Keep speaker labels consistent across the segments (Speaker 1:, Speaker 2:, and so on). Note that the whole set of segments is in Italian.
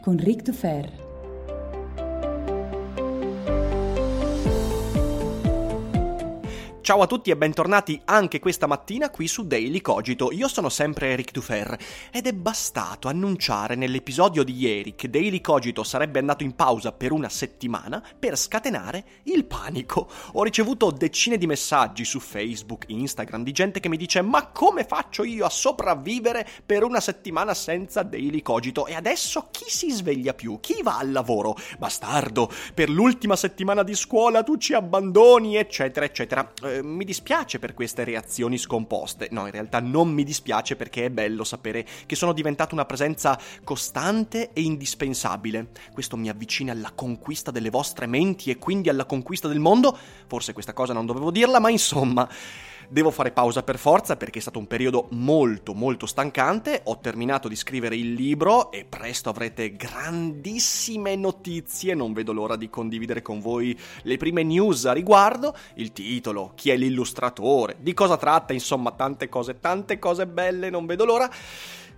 Speaker 1: con Ric Dufer.
Speaker 2: Ciao a tutti e bentornati anche questa mattina qui su Daily Cogito. Io sono sempre Eric Dufer ed è bastato annunciare nell'episodio di ieri che Daily Cogito sarebbe andato in pausa per una settimana per scatenare il panico. Ho ricevuto decine di messaggi su Facebook, Instagram di gente che mi dice "Ma come faccio io a sopravvivere per una settimana senza Daily Cogito? E adesso chi si sveglia più? Chi va al lavoro? Bastardo, per l'ultima settimana di scuola tu ci abbandoni, eccetera, eccetera." Eh, mi dispiace per queste reazioni scomposte. No, in realtà non mi dispiace perché è bello sapere che sono diventato una presenza costante e indispensabile. Questo mi avvicina alla conquista delle vostre menti e quindi alla conquista del mondo. Forse questa cosa non dovevo dirla, ma insomma. Devo fare pausa per forza perché è stato un periodo molto molto stancante, ho terminato di scrivere il libro e presto avrete grandissime notizie, non vedo l'ora di condividere con voi le prime news a riguardo, il titolo, chi è l'illustratore, di cosa tratta, insomma tante cose, tante cose belle, non vedo l'ora.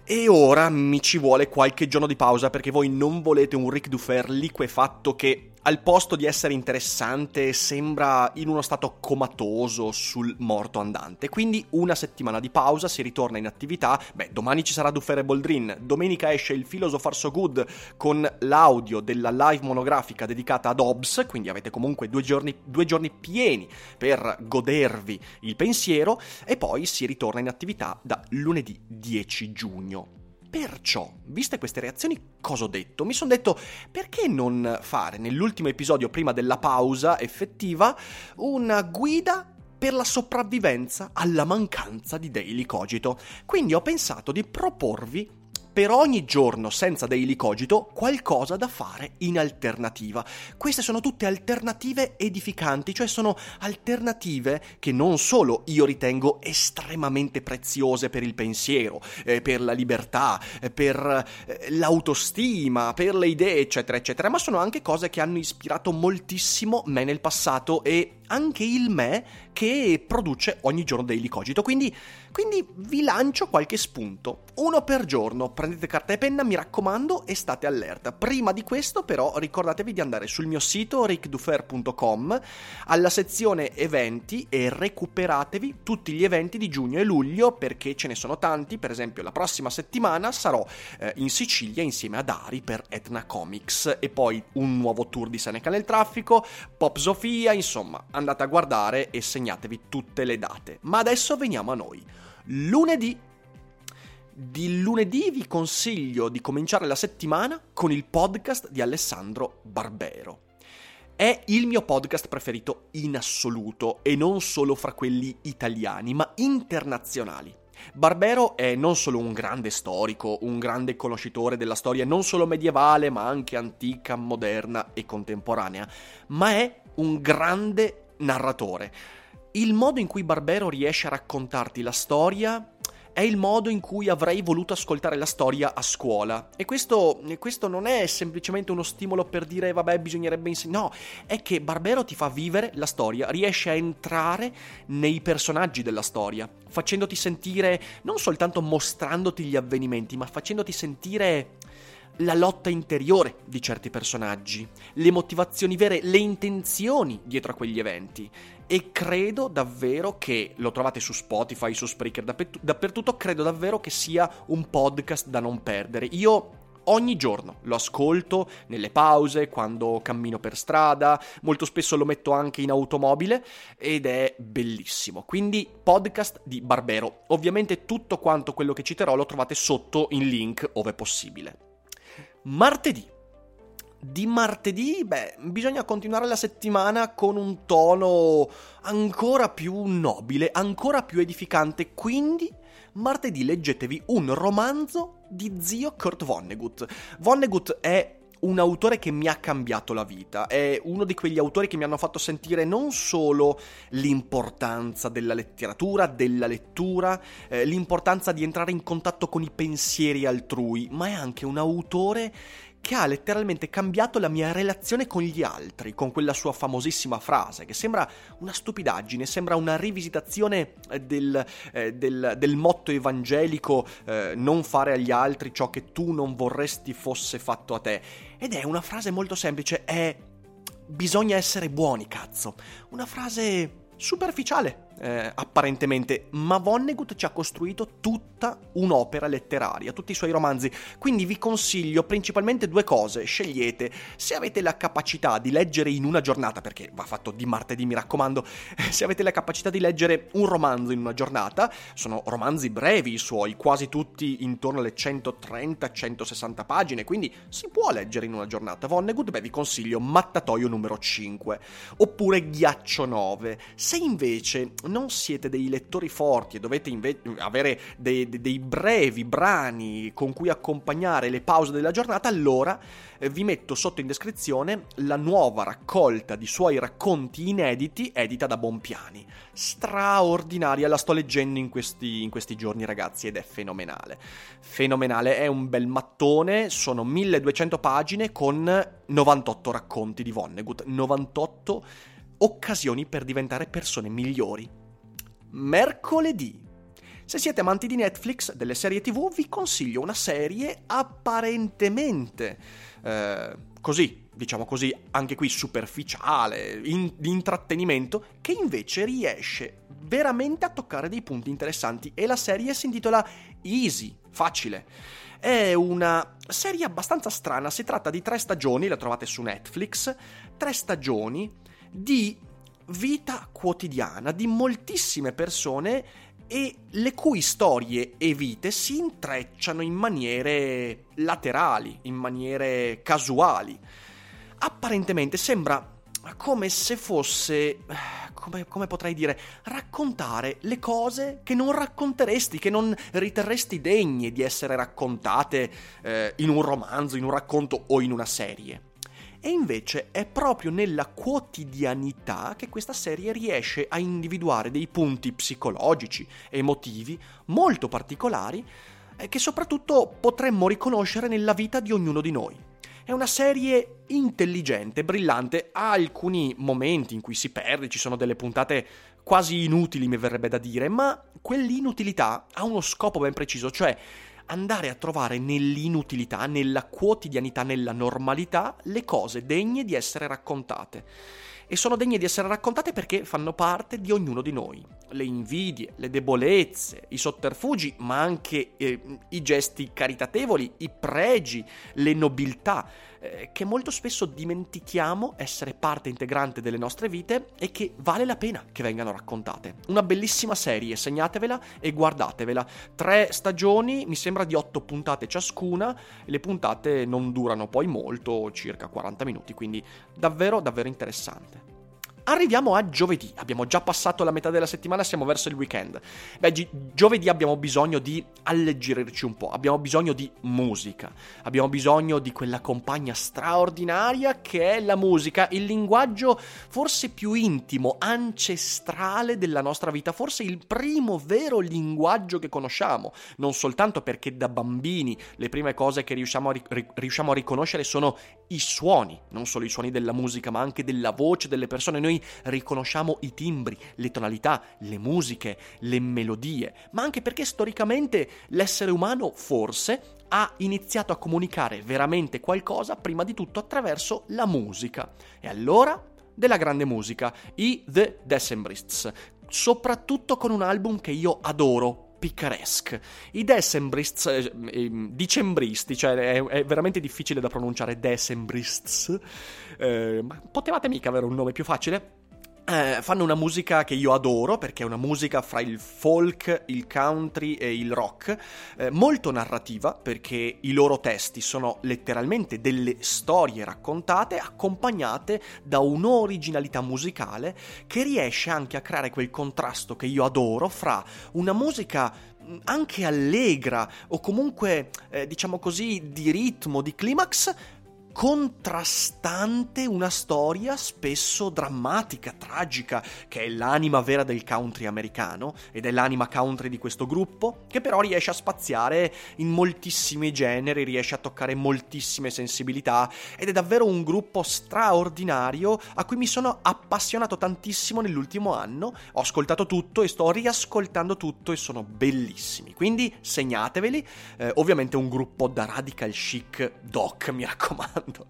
Speaker 2: E ora mi ci vuole qualche giorno di pausa perché voi non volete un Rick Dufer liquefatto che al posto di essere interessante sembra in uno stato comatoso sul morto andante. Quindi una settimana di pausa, si ritorna in attività. Beh, domani ci sarà Duffere Boldrin, domenica esce il Philosopher So Good con l'audio della live monografica dedicata ad Hobbes, quindi avete comunque due giorni, due giorni pieni per godervi il pensiero e poi si ritorna in attività da lunedì 10 giugno. Perciò, viste queste reazioni, cosa ho detto? Mi sono detto, perché non fare nell'ultimo episodio, prima della pausa effettiva, una guida per la sopravvivenza alla mancanza di Daily Cogito. Quindi ho pensato di proporvi per ogni giorno senza daily cogito qualcosa da fare in alternativa. Queste sono tutte alternative edificanti, cioè sono alternative che non solo io ritengo estremamente preziose per il pensiero, eh, per la libertà, eh, per eh, l'autostima, per le idee, eccetera, eccetera, ma sono anche cose che hanno ispirato moltissimo me nel passato e anche il me che produce ogni giorno Daily Cogito. Quindi, quindi vi lancio qualche spunto, uno per giorno. Prendete carta e penna, mi raccomando, e state allerta. Prima di questo, però, ricordatevi di andare sul mio sito rickdufer.com alla sezione eventi e recuperatevi tutti gli eventi di giugno e luglio perché ce ne sono tanti. Per esempio, la prossima settimana sarò eh, in Sicilia insieme ad Ari per Etna Comics e poi un nuovo tour di Seneca nel traffico, Pop Sofia, insomma andate a guardare e segnatevi tutte le date. Ma adesso veniamo a noi. Lunedì. Di lunedì vi consiglio di cominciare la settimana con il podcast di Alessandro Barbero. È il mio podcast preferito in assoluto e non solo fra quelli italiani, ma internazionali. Barbero è non solo un grande storico, un grande conoscitore della storia non solo medievale, ma anche antica, moderna e contemporanea, ma è un grande narratore. Il modo in cui Barbero riesce a raccontarti la storia è il modo in cui avrei voluto ascoltare la storia a scuola. E questo, questo non è semplicemente uno stimolo per dire vabbè bisognerebbe insegnare, no, è che Barbero ti fa vivere la storia, riesce a entrare nei personaggi della storia, facendoti sentire, non soltanto mostrandoti gli avvenimenti, ma facendoti sentire la lotta interiore di certi personaggi, le motivazioni vere, le intenzioni dietro a quegli eventi. E credo davvero che, lo trovate su Spotify, su Spreaker, dappertutto, credo davvero che sia un podcast da non perdere. Io ogni giorno lo ascolto nelle pause, quando cammino per strada, molto spesso lo metto anche in automobile ed è bellissimo. Quindi podcast di Barbero. Ovviamente tutto quanto quello che citerò lo trovate sotto in link ove possibile. Martedì. Di martedì, beh, bisogna continuare la settimana con un tono ancora più nobile, ancora più edificante, quindi martedì leggetevi un romanzo di zio Kurt Vonnegut. Vonnegut è un autore che mi ha cambiato la vita, è uno di quegli autori che mi hanno fatto sentire non solo l'importanza della letteratura, della lettura, eh, l'importanza di entrare in contatto con i pensieri altrui, ma è anche un autore che ha letteralmente cambiato la mia relazione con gli altri, con quella sua famosissima frase, che sembra una stupidaggine, sembra una rivisitazione eh, del, eh, del, del motto evangelico eh, non fare agli altri ciò che tu non vorresti fosse fatto a te. Ed è una frase molto semplice, è bisogna essere buoni, cazzo. Una frase superficiale, eh, apparentemente, ma Vonnegut ci ha costruito tutta un'opera letteraria, tutti i suoi romanzi. Quindi vi consiglio principalmente due cose, scegliete. Se avete la capacità di leggere in una giornata, perché va fatto di martedì, mi raccomando, se avete la capacità di leggere un romanzo in una giornata, sono romanzi brevi i suoi, quasi tutti intorno alle 130-160 pagine, quindi si può leggere in una giornata. Vonnegut, beh, vi consiglio Mattatoio numero 5, oppure Ghiaccio 9. Se invece non siete dei lettori forti e dovete inve- avere dei, dei, brevi brani con cui accompagnare le pause della giornata, allora eh, vi metto sotto in descrizione la nuova raccolta di suoi racconti inediti edita da Bompiani. Straordinaria, la sto leggendo in questi, in questi giorni ragazzi ed è fenomenale. Fenomenale, è un bel mattone, sono 1200 pagine con 98 racconti di Vonnegut, 98 occasioni per diventare persone migliori mercoledì. Se siete amanti di Netflix, delle serie TV, vi consiglio una serie apparentemente eh, così, diciamo così, anche qui superficiale, in, di intrattenimento, che invece riesce veramente a toccare dei punti interessanti e la serie si intitola Easy, facile. È una serie abbastanza strana, si tratta di tre stagioni, la trovate su Netflix, tre stagioni di vita quotidiana di moltissime persone e le cui storie e vite si intrecciano in maniere laterali, in maniere casuali. Apparentemente sembra come se fosse, come, come, potrei dire, raccontare le cose che non racconteresti, che non riterresti degne di essere raccontate eh, in un romanzo, in un racconto o in una serie. E invece è proprio nella quotidianità che questa serie riesce a individuare dei punti psicologici, emotivi, molto particolari, eh, che soprattutto potremmo riconoscere nella vita di ognuno di noi. È una serie intelligente, brillante, ha alcuni momenti in cui si perde, ci sono delle puntate quasi inutili, mi verrebbe da dire, ma quell'inutilità ha uno scopo ben preciso, cioè andare a trovare nell'inutilità, nella quotidianità, nella normalità, le cose degne di essere raccontate. E sono degne di essere raccontate perché fanno parte di ognuno di noi. Le invidie, le debolezze, i sotterfugi, ma anche eh, i gesti caritatevoli, i pregi, le nobiltà eh, che molto spesso dimentichiamo essere parte integrante delle nostre vite e che vale la pena che vengano raccontate. Una bellissima serie, segnatevela e guardatevela. Tre stagioni, mi sembra di otto puntate ciascuna, le puntate non durano poi molto, circa 40 minuti, quindi davvero davvero interessante. Arriviamo a giovedì, abbiamo già passato la metà della settimana, siamo verso il weekend. Beh, gi- giovedì abbiamo bisogno di alleggerirci un po', abbiamo bisogno di musica, abbiamo bisogno di quella compagna straordinaria che è la musica, il linguaggio forse più intimo, ancestrale della nostra vita, forse il primo vero linguaggio che conosciamo, non soltanto perché da bambini le prime cose che riusciamo a, ri- riusciamo a riconoscere sono i suoni, non solo i suoni della musica, ma anche della voce delle persone. Riconosciamo i timbri, le tonalità, le musiche, le melodie, ma anche perché storicamente l'essere umano forse ha iniziato a comunicare veramente qualcosa prima di tutto attraverso la musica. E allora? Della grande musica, i The Decembrists, soprattutto con un album che io adoro, Picaresque. I Decembrists, eh, dicembristi, cioè è, è, veramente difficile da pronunciare Decembrists, eh, ma potevate mica avere un nome più facile? Eh, fanno una musica che io adoro perché è una musica fra il folk, il country e il rock, eh, molto narrativa perché i loro testi sono letteralmente delle storie raccontate accompagnate da un'originalità musicale che riesce anche a creare quel contrasto che io adoro fra una musica mm, anche allegra o comunque eh, diciamo così di ritmo, di climax contrastante una storia spesso drammatica, tragica, che è l'anima vera del country americano ed è l'anima country di questo gruppo, che però riesce a spaziare in moltissimi generi, riesce a toccare moltissime sensibilità ed è davvero un gruppo straordinario a cui mi sono appassionato tantissimo nell'ultimo anno, ho ascoltato tutto e sto riascoltando tutto e sono bellissimi, quindi segnateveli, eh, ovviamente un gruppo da radical chic doc, mi raccomando parlando.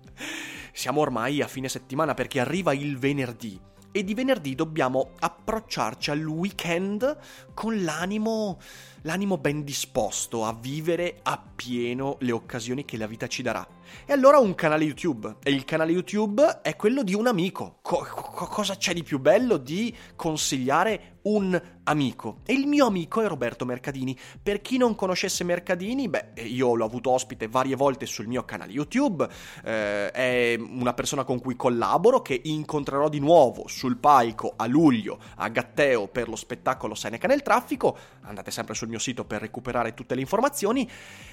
Speaker 2: Siamo ormai a fine settimana perché arriva il venerdì e di venerdì dobbiamo approcciarci al weekend con l'animo, l'animo ben disposto a vivere appieno le occasioni che la vita ci darà. E allora un canale YouTube. E il canale YouTube è quello di un amico. Co- co- cosa c'è di più bello di consigliare un amico? E il mio amico è Roberto Mercadini. Per chi non conoscesse Mercadini, beh, io l'ho avuto ospite varie volte sul mio canale YouTube. Eh, è una persona con cui collaboro, che incontrerò di nuovo sul palco a luglio a Gatteo per lo spettacolo Seneca nel traffico. Andate sempre sul mio sito per recuperare tutte le informazioni.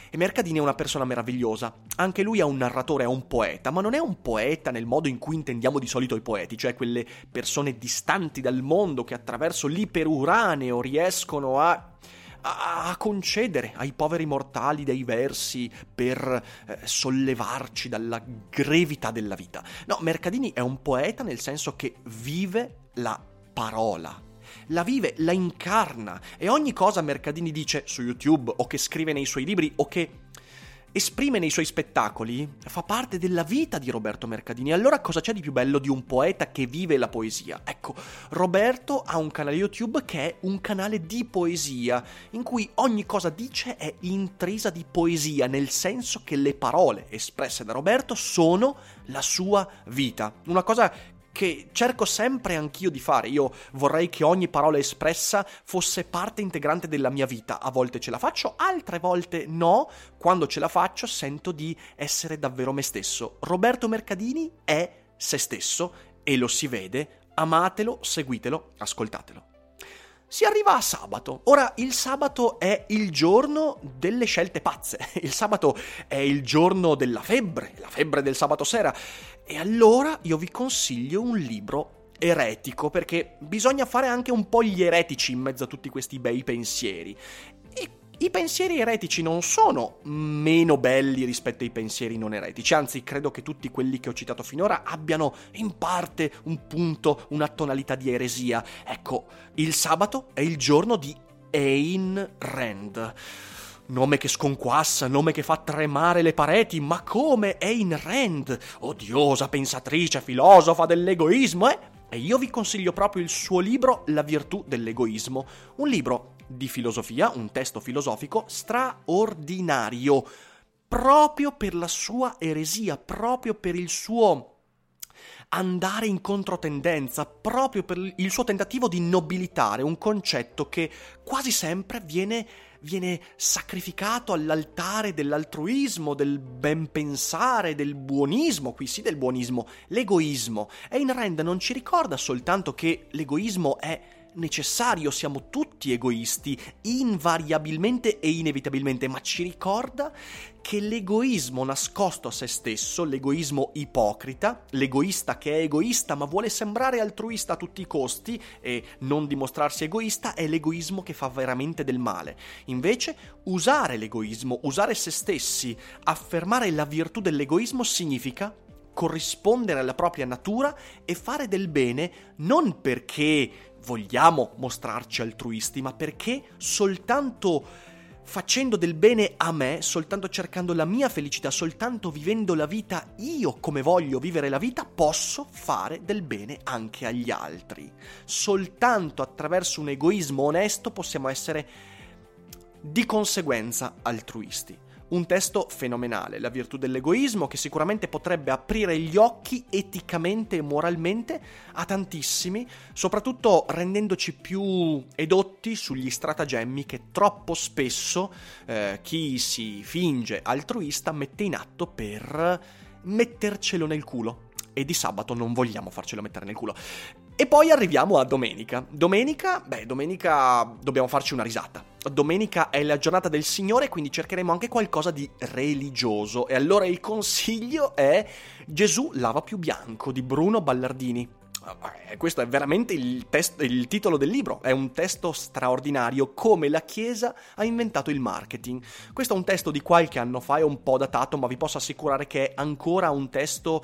Speaker 2: E Mercadini è una persona meravigliosa. Anche lui è un narratore, è un poeta, ma non è un poeta nel modo in cui intendiamo di solito i poeti, cioè quelle persone distanti dal mondo che attraverso l'iperuraneo riescono a a, concedere ai poveri mortali dei versi per eh, sollevarci dalla grevità della vita. No, Mercadini è un poeta nel senso che vive la parola, la vive, la incarna e ogni cosa Mercadini dice su YouTube o che scrive nei suoi libri o che esprime nei suoi spettacoli fa parte della vita di Roberto Mercadini. Allora cosa c'è di più bello di un poeta che vive la poesia? Ecco, Roberto ha un canale YouTube che è un canale di poesia, in cui ogni cosa dice è intrisa di poesia, nel senso che le parole espresse da Roberto sono la sua vita. Una cosa che cerco sempre anch'io di fare. Io vorrei che ogni parola espressa fosse parte integrante della mia vita. A volte ce la faccio, altre volte no. Quando ce la faccio sento di essere davvero me stesso. Roberto Mercadini è se stesso e lo si vede. Amatelo, seguitelo, ascoltatelo. Si arriva a sabato. Ora, il sabato è il giorno delle scelte pazze. Il sabato è il giorno della febbre, la febbre del sabato sera. E allora io vi consiglio un libro eretico, perché bisogna fare anche un po' gli eretici in mezzo a tutti questi bei pensieri. E i pensieri eretici non sono meno belli rispetto ai pensieri non eretici, anzi credo che tutti quelli che ho citato finora abbiano in parte un punto, una tonalità di eresia. Ecco, il sabato è il giorno di Ayn Rand. Nome che sconquassa, nome che fa tremare le pareti, ma come Ayn Rand, odiosa pensatrice, filosofa dell'egoismo, eh? E io vi consiglio proprio il suo libro La virtù dell'egoismo, un libro di filosofia, un testo filosofico straordinario, proprio per la sua eresia, proprio per il suo andare in controtendenza proprio per il suo tentativo di nobilitare un concetto che quasi sempre viene viene sacrificato all'altare dell'altruismo, del ben pensare, del buonismo, qui sì del buonismo, l'egoismo. Ayn Rand non ci ricorda soltanto che l'egoismo è necessario, siamo tutti egoisti, invariabilmente e inevitabilmente, ma ci ricorda che l'egoismo nascosto a se stesso, l'egoismo ipocrita, l'egoista che è egoista ma vuole sembrare altruista a tutti i costi e non dimostrarsi egoista, è l'egoismo che fa veramente del male. Invece, usare l'egoismo, usare se stessi, affermare la virtù dell'egoismo significa corrispondere alla propria natura e fare del bene non perché vogliamo mostrarci altruisti, ma perché soltanto facendo del bene a me, soltanto cercando la mia felicità, soltanto vivendo la vita io come voglio vivere la vita, posso fare del bene anche agli altri. Soltanto attraverso un egoismo onesto possiamo essere di conseguenza altruisti. Un testo fenomenale, La virtù dell'egoismo, che sicuramente potrebbe aprire gli occhi eticamente e moralmente a tantissimi, soprattutto rendendoci più edotti sugli stratagemmi che troppo spesso eh, chi si finge altruista mette in atto per mettercelo nel culo. E di sabato non vogliamo farcelo mettere nel culo. E poi arriviamo a domenica. Domenica, beh, domenica dobbiamo farci una risata. Domenica è la giornata del Signore, quindi cercheremo anche qualcosa di religioso. E allora il consiglio è Gesù lava più bianco di Bruno Ballardini. Eh, questo è veramente il, test, il, titolo del libro, è un testo straordinario, come la Chiesa ha inventato il marketing. Questo è un testo di qualche anno fa, è un po' datato, ma vi posso assicurare che è ancora un testo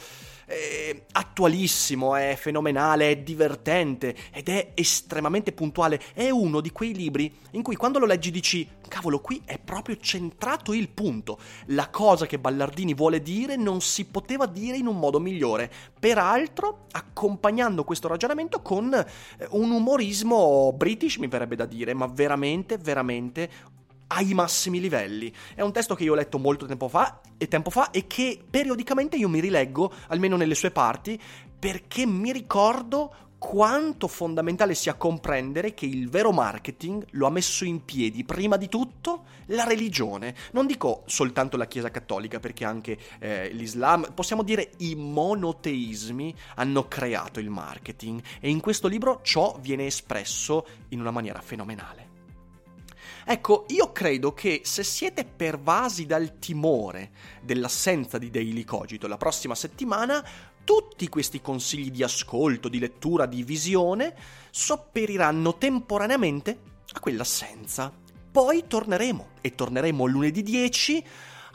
Speaker 2: è attualissimo, è fenomenale, è divertente ed è estremamente puntuale. È uno di quei libri in cui quando lo leggi dici, cavolo, qui è proprio centrato il punto. La cosa che Ballardini vuole dire non si poteva dire in un modo migliore. Peraltro, accompagnando questo ragionamento con eh, un umorismo british, mi verrebbe da dire, ma veramente, veramente ai massimi livelli. È un testo che io ho letto molto tempo fa e, tempo fa, e che periodicamente io mi rileggo, almeno nelle sue parti, perché mi ricordo quanto fondamentale sia comprendere che il vero marketing lo ha messo in piedi prima di tutto la religione. Non dico soltanto la Chiesa cattolica, perché anche eh, l'Islam, possiamo dire i monoteismi hanno creato il marketing e in questo libro ciò viene espresso in una maniera fenomenale. Ecco, io credo che se siete pervasi dal timore dell'assenza di Daily Cogito la prossima settimana, tutti questi consigli di ascolto, di lettura, di visione sopperiranno temporaneamente a quell'assenza. Poi torneremo e torneremo lunedì 10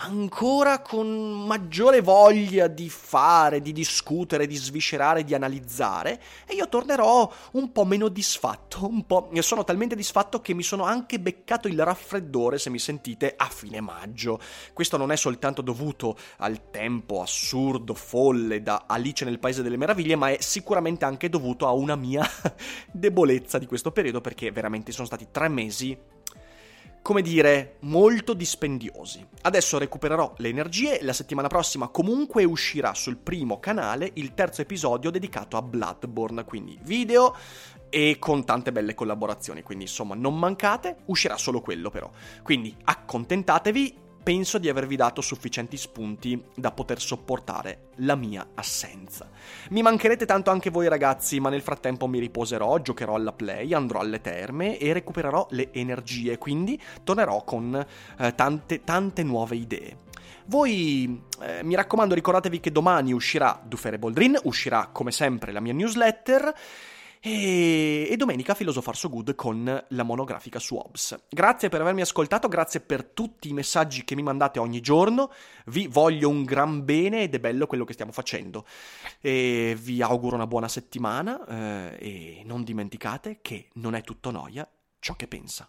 Speaker 2: ancora con maggiore voglia di fare, di discutere, di sviscerare, di analizzare e io tornerò un po' meno disfatto, un po'... sono talmente disfatto che mi sono anche beccato il raffreddore, se mi sentite, a fine maggio. Questo non è soltanto dovuto al tempo assurdo, folle da Alice nel Paese delle Meraviglie, ma è sicuramente anche dovuto a una mia debolezza di questo periodo perché veramente sono stati tre mesi come dire, molto dispendiosi. Adesso recupererò le energie, la settimana prossima comunque uscirà sul primo canale il terzo episodio dedicato a Bloodborne, quindi video e con tante belle collaborazioni, quindi insomma non mancate, uscirà solo quello però. Quindi accontentatevi penso di avervi dato sufficienti spunti da poter sopportare la mia assenza. Mi mancherete tanto anche voi ragazzi, ma nel frattempo mi riposerò, giocherò alla play, andrò alle terme e recupererò le energie, quindi tornerò con eh, tante, tante nuove idee. Voi, eh, mi raccomando, ricordatevi che domani uscirà Dufere Boldrin, uscirà come sempre la mia newsletter e, e domenica Philosopher So Good con la monografica su Hobbes. Grazie per avermi ascoltato, grazie per tutti i messaggi che mi mandate ogni giorno, vi voglio un gran bene ed è bello quello che stiamo facendo. E vi auguro una buona settimana eh, e non dimenticate che non è tutto noia ciò che pensa.